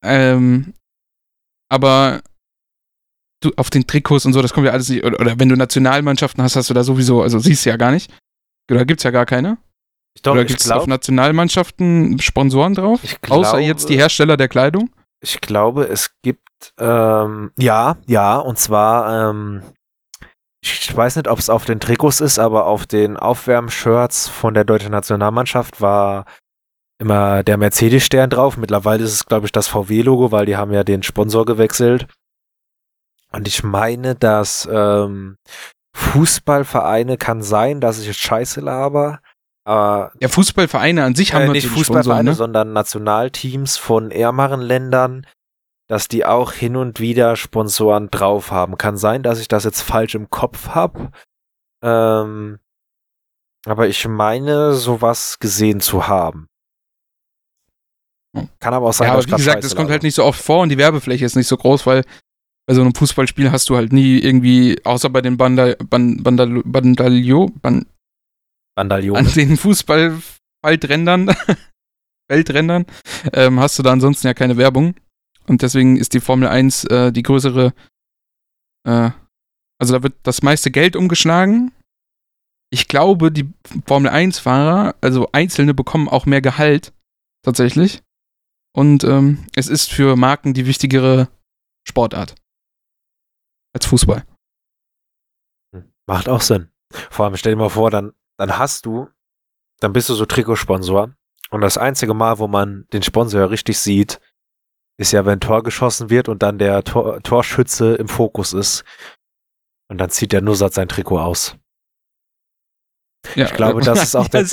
Ähm, aber du auf den Trikots und so, das kommt ja alles nicht. Oder, oder wenn du Nationalmannschaften hast, hast du da sowieso, also siehst du ja gar nicht. Oder gibt's ja gar keine. Doch, oder ich gibt's auf glaube, Nationalmannschaften Sponsoren drauf? ich Außer glaube, jetzt die Hersteller der Kleidung? ich glaube, es gibt, ähm, ja, ja, und zwar, ähm, ich weiß nicht, ob es auf den Trikots ist, aber auf den Aufwärmshirts von der deutschen Nationalmannschaft war immer der Mercedes-Stern drauf. Mittlerweile ist es, glaube ich, das VW-Logo, weil die haben ja den Sponsor gewechselt. Und ich meine, dass ähm, Fußballvereine kann sein, dass ich jetzt Scheiße laber, aber Ja, Fußballvereine an sich haben äh, nicht Fußballvereine, Sponsoren, ne? sondern Nationalteams von ärmeren Ländern, dass die auch hin und wieder Sponsoren drauf haben. Kann sein, dass ich das jetzt falsch im Kopf habe. Ähm, aber ich meine, sowas gesehen zu haben. Hm. Kann aber auch sein, Ja, aber wie gesagt, das kommt halt nicht so oft vor und die Werbefläche ist nicht so groß, weil bei so einem Fußballspiel hast du halt nie irgendwie, außer bei den Bandal, Ban, Bandal, Bandalio, Ban, Bandalion. an den Fußballfeldrändern, Feldrändern, ähm, hast du da ansonsten ja keine Werbung. Und deswegen ist die Formel 1 äh, die größere, äh, also da wird das meiste Geld umgeschlagen ich glaube, die Formel 1-Fahrer, also Einzelne, bekommen auch mehr Gehalt, tatsächlich. Und ähm, es ist für Marken die wichtigere Sportart als Fußball. Macht auch Sinn. Vor allem stell dir mal vor, dann, dann hast du, dann bist du so Trikotsponsor und das einzige Mal, wo man den Sponsor richtig sieht, ist ja, wenn Tor geschossen wird und dann der Tor, Torschütze im Fokus ist. Und dann zieht der Nussat sein Trikot aus. Ja, Ich glaube, das ist auch der,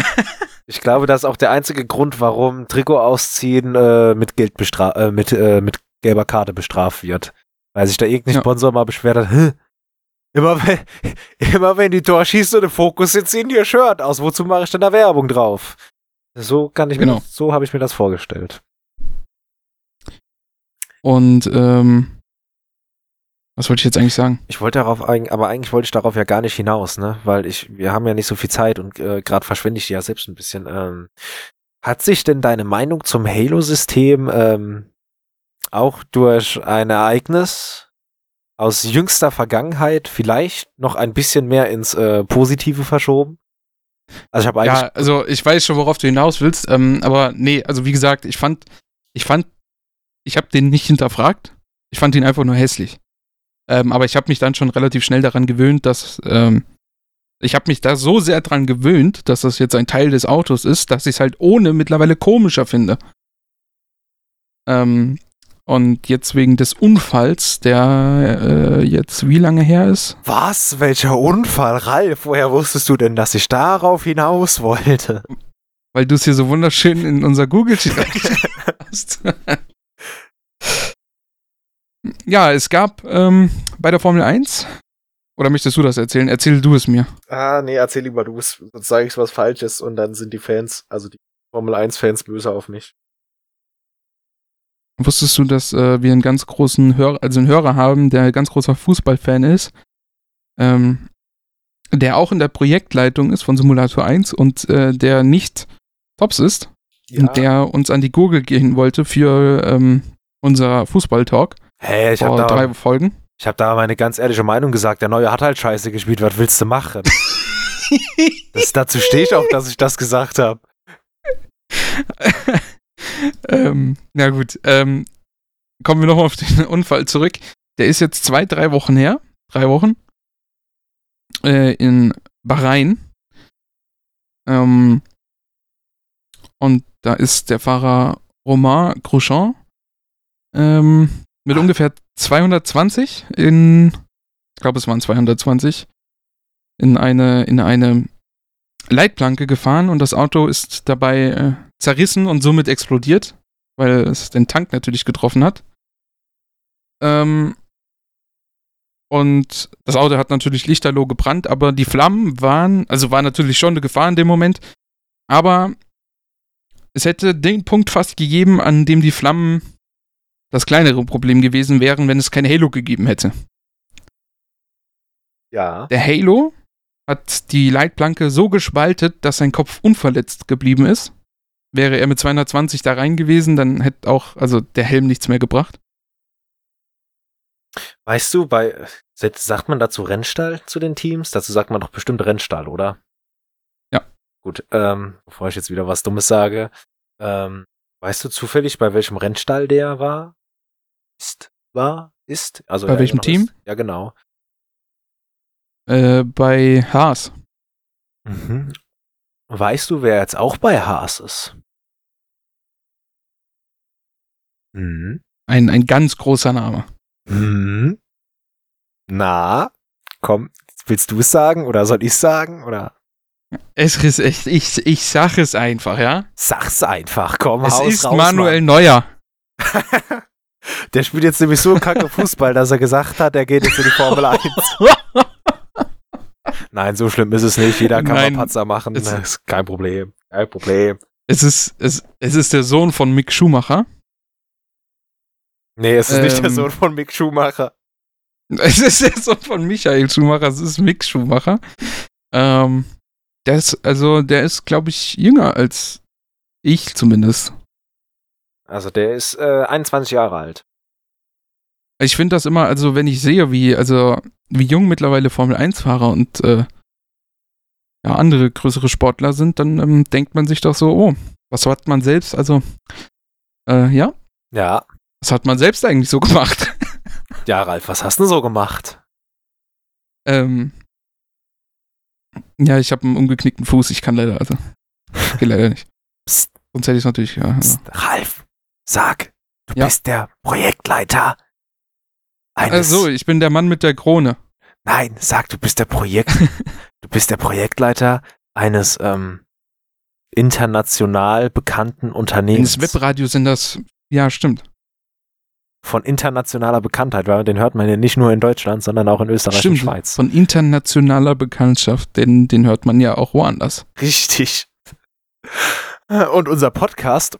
ich glaube, das ist auch der einzige Grund, warum Trikot ausziehen äh, mit Geld bestra äh, mit, äh, mit gelber Karte bestraft wird. Weil sich da irgendein Ja. Sponsor mal beschwert hat, "Hä? immer wenn, immer wenn die Tor schießt und im Fokus ziehen die ihr Shirt aus. Wozu mache ich denn da Werbung drauf? So kann ich mir Genau. das, so habe ich mir das vorgestellt. Und ähm, was wollte ich jetzt eigentlich sagen? Ich wollte darauf eigentlich, aber eigentlich wollte ich darauf ja gar nicht hinaus, ne? Weil ich, wir haben ja nicht so viel Zeit und äh, gerade verschwende ich die ja selbst ein bisschen. Ähm, hat sich denn deine Meinung zum Halo-System ähm, auch durch ein Ereignis aus jüngster Vergangenheit vielleicht noch ein bisschen mehr ins äh, Positive verschoben? Also ich habe eigentlich, Ja, also ich weiß schon, worauf du hinaus willst, ähm, aber nee, also wie gesagt, ich fand, ich fand, ich habe den nicht hinterfragt. Ich fand ihn einfach nur hässlich. Ähm, aber ich habe mich dann schon relativ schnell daran gewöhnt, dass ähm, ich habe mich da so sehr dran gewöhnt, dass das jetzt ein Teil des Autos ist, dass ich es halt ohne mittlerweile komischer finde. Ähm, und jetzt wegen des Unfalls, der äh, jetzt wie lange her ist? was? Welcher Unfall, Ralf? Woher wusstest du denn, dass ich darauf hinaus wollte? Weil du es hier so wunderschön in unser Google Sheet hast. ja, es gab ähm, bei der Formel 1, oder möchtest du das erzählen? Erzähl du es mir. Ah, nee, erzähl lieber du es, sonst sage ich was Falsches und dann sind die Fans, also die Formel 1-Fans böse auf mich. Wusstest du, dass äh, wir einen ganz großen Hörer, also einen Hörer haben, der ein ganz großer Fußballfan ist, ähm, der auch in der Projektleitung ist von Simulator 1 und äh, der nicht Tops ist und der uns an die Gurgel gehen wollte für ähm, unser Fußball-Talk Hä, ich hab, vor da, drei Folgen. ich hab da meine ganz ehrliche Meinung gesagt. Der Neue hat halt scheiße gespielt, was willst du machen? das, dazu stehe ich auch, dass ich das gesagt habe. ähm, na gut, ähm, kommen wir nochmal auf den Unfall zurück. Der ist jetzt zwei, drei Wochen her, drei Wochen, äh, in Bahrain. Ähm, und da ist der Fahrer Romain Grosjean ähm, mit Ah. ungefähr 220 in, ich glaube es waren 220, in eine, in eine Leitplanke gefahren und das Auto ist dabei äh, zerrissen und somit explodiert, weil es den Tank natürlich getroffen hat. Ähm, und das Auto hat natürlich lichterloh gebrannt, aber die Flammen waren, also war natürlich schon eine Gefahr in dem Moment, aber es hätte den Punkt fast gegeben, an dem die Flammen das kleinere Problem gewesen wären, wenn es kein Halo gegeben hätte. Ja. Der Halo hat die Leitplanke so gespaltet, dass sein Kopf unverletzt geblieben ist. Wäre er mit 220 da rein gewesen, dann hätte auch, also der Helm nichts mehr gebracht. Weißt du, bei, sagt man dazu Rennstall zu den Teams? Dazu sagt man doch bestimmt Rennstall, oder? Ja. Gut, ähm, bevor ich jetzt wieder was Dummes sage, ähm, weißt du zufällig, bei welchem Rennstall der war? Ist, war, ist? Also Bei welchem noch Team? Ist. Ja, genau. Äh, bei Haas. Mhm. Weißt du, wer jetzt auch bei Haas ist? Mhm. Ein, ein ganz großer Name. Mhm. Na, komm, willst du es sagen oder soll ich sagen oder? Es ist echt, ich, ich sag es einfach, ja. Sag's einfach, komm, Es haus ist raus, Manuel Neuer. Mann. Der spielt jetzt nämlich so kacke Fußball, dass er gesagt hat, er geht jetzt in die Formel 1. Nein, so schlimm ist es nicht. Jeder kann Nein, mal Patzer machen. Das ist kein Problem. Kein Problem. Es ist, es, es ist der Sohn von Mick Schumacher. Nee, es ist nicht der Ähm. Sohn von Mick Schumacher. Es ist der Sohn von Michael Schumacher, es ist Mick Schumacher. Ähm, der ist, also, der ist, glaube ich, jünger als ich zumindest. Also der ist äh, 21 Jahre alt. Ich finde das immer, also wenn ich sehe, wie, also wie jung mittlerweile Formel 1-Fahrer und äh, ja, andere größere Sportler sind, dann ähm, denkt man sich doch so, oh, was hat man selbst, also, äh, ja, Ja. was hat man selbst eigentlich so gemacht? Ja, Ralf, was hast du so gemacht? ähm, ja, ich habe einen umgeknickten Fuß, ich kann leider, also, ich geht leider nicht. Psst, Sonst hätte ich es natürlich, ja. Also. psst, Ralf, sag, du Ja. bist der Projektleiter eines. Also, ich bin der Mann mit der Krone. Nein, sag, du bist der Projekt. du bist der Projektleiter eines ähm, international bekannten Unternehmens. Eines Webradiosenders, ja, stimmt. Von internationaler Bekanntheit, weil den hört man ja nicht nur in Deutschland, sondern auch in Österreich Stimmt, und Schweiz. von internationaler Bekanntschaft, den, den hört man ja auch woanders. Richtig. Und unser Podcast,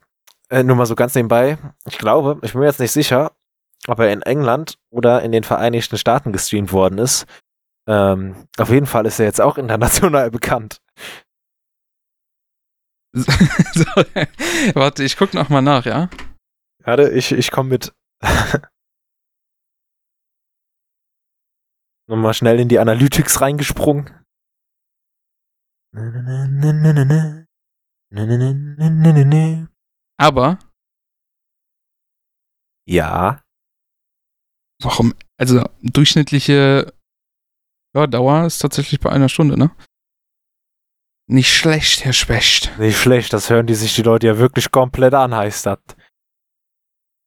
äh, nur mal so ganz nebenbei, ich glaube, ich bin mir jetzt nicht sicher, ob er in England oder in den Vereinigten Staaten gestreamt worden ist. Ähm, auf jeden Fall ist er jetzt auch international bekannt. so, warte, ich guck noch mal nach, ja? Warte, ich, ich komme mit. Nochmal schnell in die Analytics reingesprungen. Aber, Ja, warum? Also, durchschnittliche Hört-Dauer ist tatsächlich bei einer Stunde, ne? Nicht schlecht, Herr Specht. nicht schlecht, das hören die sich die Leute ja wirklich komplett an, heißt das.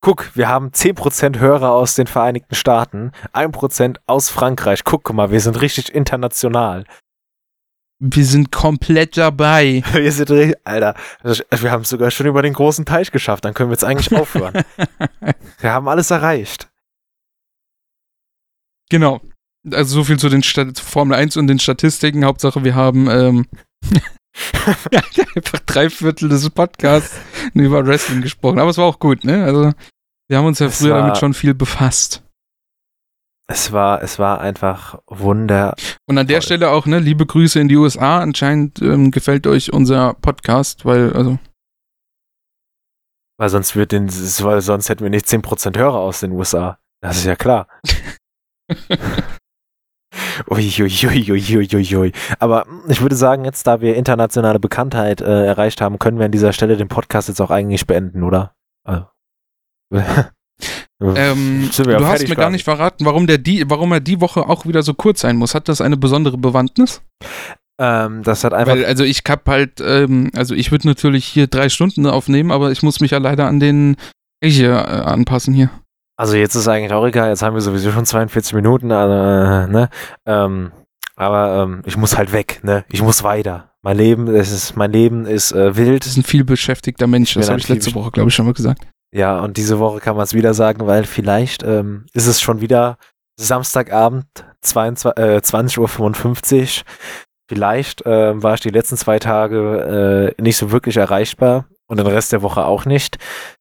Guck, wir haben 10% Hörer aus den Vereinigten Staaten, 1% aus Frankreich. Guck mal, wir sind richtig international. Wir sind komplett dabei. Wir sind richtig, Alter, wir haben es sogar schon über den großen Teich geschafft, dann können wir jetzt eigentlich aufhören. wir haben alles erreicht. Genau. Also so viel zu den Stat Formel 1 und den Statistiken. Hauptsache, wir haben ähm, einfach drei Viertel des Podcasts über Wrestling gesprochen. Aber es war auch gut, ne? Also wir haben uns ja Es früher damit schon viel befasst. Es war, es war einfach wunder. Und an der. Stelle auch, ne, liebe Grüße in die USA. Anscheinend ähm, gefällt euch unser Podcast, weil, also, Weil sonst wird den, weil sonst hätten wir nicht 10% Hörer aus den USA. Das ist ja klar. Uiuiuiuiuiui. Aber ich würde sagen, jetzt, da wir internationale Bekanntheit äh, erreicht haben, können wir an dieser Stelle den Podcast jetzt auch eigentlich beenden, oder? Also. ähm, du hast mir gar nicht verraten, warum, der die, warum er die Woche auch wieder so kurz sein muss. Hat das eine besondere Bewandtnis? ähm, das hat einfach. Weil, also ich hab halt, ähm, also ich würde natürlich hier drei Stunden aufnehmen, aber ich muss mich ja leider an den hier äh, anpassen hier. Also jetzt ist eigentlich auch egal, jetzt haben wir sowieso schon 42 Minuten, also, äh, ne? Ähm, aber ähm, ich muss halt weg, ne? Ich muss weiter. Mein Leben, es ist, mein Leben ist äh, wild. Das ist ein viel beschäftigter Mensch, das habe ich letzte Woche, glaube ich, schon mal gesagt. Ja, und diese Woche kann man es wieder sagen, weil vielleicht ähm, ist es schon wieder Samstagabend 22, äh, 20.55 Uhr. Vielleicht ähm, war ich die letzten zwei Tage äh, nicht so wirklich erreichbar und den Rest der Woche auch nicht.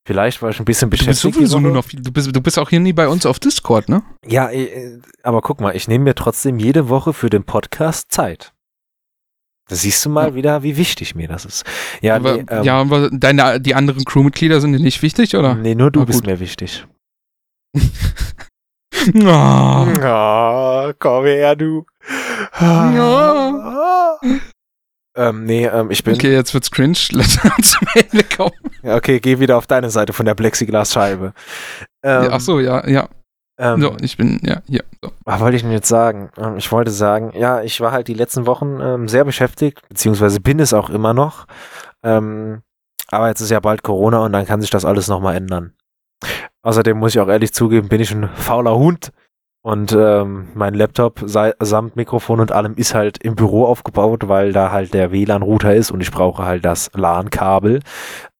Vielleicht war ich ein bisschen Du bist beschäftigt. sowieso nur noch, du bist, du bist auch hier nie bei uns auf Discord, ne? Ja, äh, aber guck mal, ich nehme mir trotzdem jede Woche für den Podcast Zeit. Da siehst du mal Ja. wieder, wie wichtig mir das ist. Ja, aber, nee, ähm, ja, aber deine, die anderen Crewmitglieder sind dir nicht wichtig, oder? nee, nur du bist mir wichtig. Oh. Oh, komm her, du. Ja. Ähm, nee, ähm, ich bin. Okay. Jetzt wird's cringe. Lass uns zum Ende kommen. okay, geh wieder auf deine Seite von der Plexiglasscheibe. Ähm, Ach so, ja, ja. Ähm, So, ich bin, ja, hier. So. Was wollte ich denn jetzt sagen? Ähm, ich wollte sagen, ja, ich war halt die letzten Wochen ähm, sehr beschäftigt, beziehungsweise bin es auch immer noch. Ähm, aber jetzt ist ja bald Corona und dann kann sich das alles nochmal ändern. Außerdem muss ich auch ehrlich zugeben, bin ich ein fauler Hund. Und ähm, mein Laptop samt Mikrofon und allem ist halt im Büro aufgebaut, weil da halt der WLAN-Router ist und ich brauche halt das LAN-Kabel.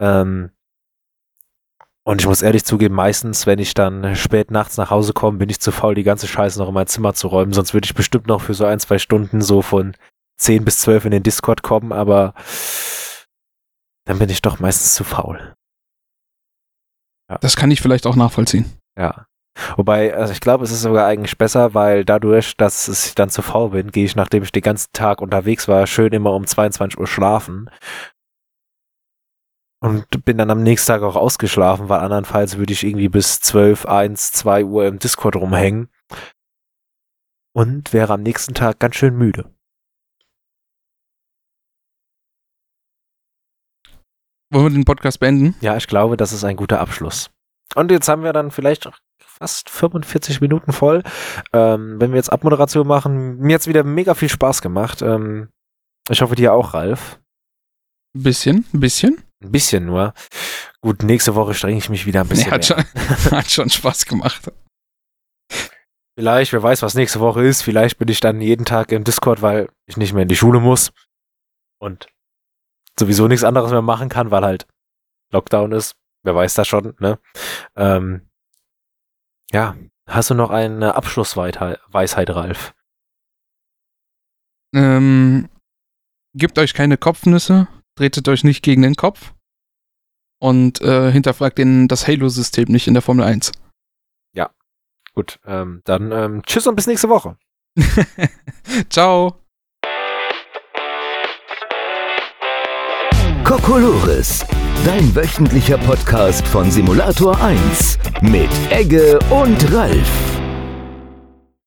Ähm, und ich muss ehrlich zugeben, meistens, wenn ich dann spät nachts nach Hause komme, bin ich zu faul, die ganze Scheiße noch in mein Zimmer zu räumen. Sonst würde ich bestimmt noch für so ein, zwei Stunden so von 10 bis 12 in den Discord kommen, aber dann bin ich doch meistens zu faul. Das kann ich vielleicht auch nachvollziehen. Ja. Wobei, also ich glaube, es ist sogar eigentlich besser, weil dadurch, dass ich dann zu faul bin, gehe ich, nachdem ich den ganzen Tag unterwegs war, schön immer um 22 Uhr schlafen. Und bin dann am nächsten Tag auch ausgeschlafen, weil andernfalls würde ich irgendwie bis 12, 1, 2 Uhr im Discord rumhängen. Und wäre am nächsten Tag ganz schön müde. Wollen wir den Podcast beenden? Ja, ich glaube, das ist ein guter Abschluss. Und jetzt haben wir dann vielleicht fast 45 Minuten voll. Ähm, wenn wir jetzt Abmoderation machen, mir hat's wieder mega viel Spaß gemacht. Ähm, ich hoffe, dir auch, Ralf. Ein bisschen, ein bisschen. Ein bisschen nur. Gut, nächste Woche strenge ich mich wieder ein bisschen Nee, hat, mehr. schon, hat schon Spaß gemacht. Vielleicht, wer weiß, was nächste Woche ist. Vielleicht bin ich dann jeden Tag im Discord, weil ich nicht mehr in die Schule muss. Und sowieso nichts anderes mehr machen kann, weil halt Lockdown ist. Wer weiß das schon, ne? Ähm, ja, hast du noch eine Abschlussweisheit, Weisheit, Ralf? Ähm, gebt euch keine Kopfnüsse, tretet euch nicht gegen den Kopf und äh, hinterfragt den, das Halo-System nicht in der Formel 1. Gut, ähm, dann ähm, tschüss und bis nächste Woche. Ciao. Kokolores, dein wöchentlicher Podcast von Simulator 1 mit Egge und Ralf.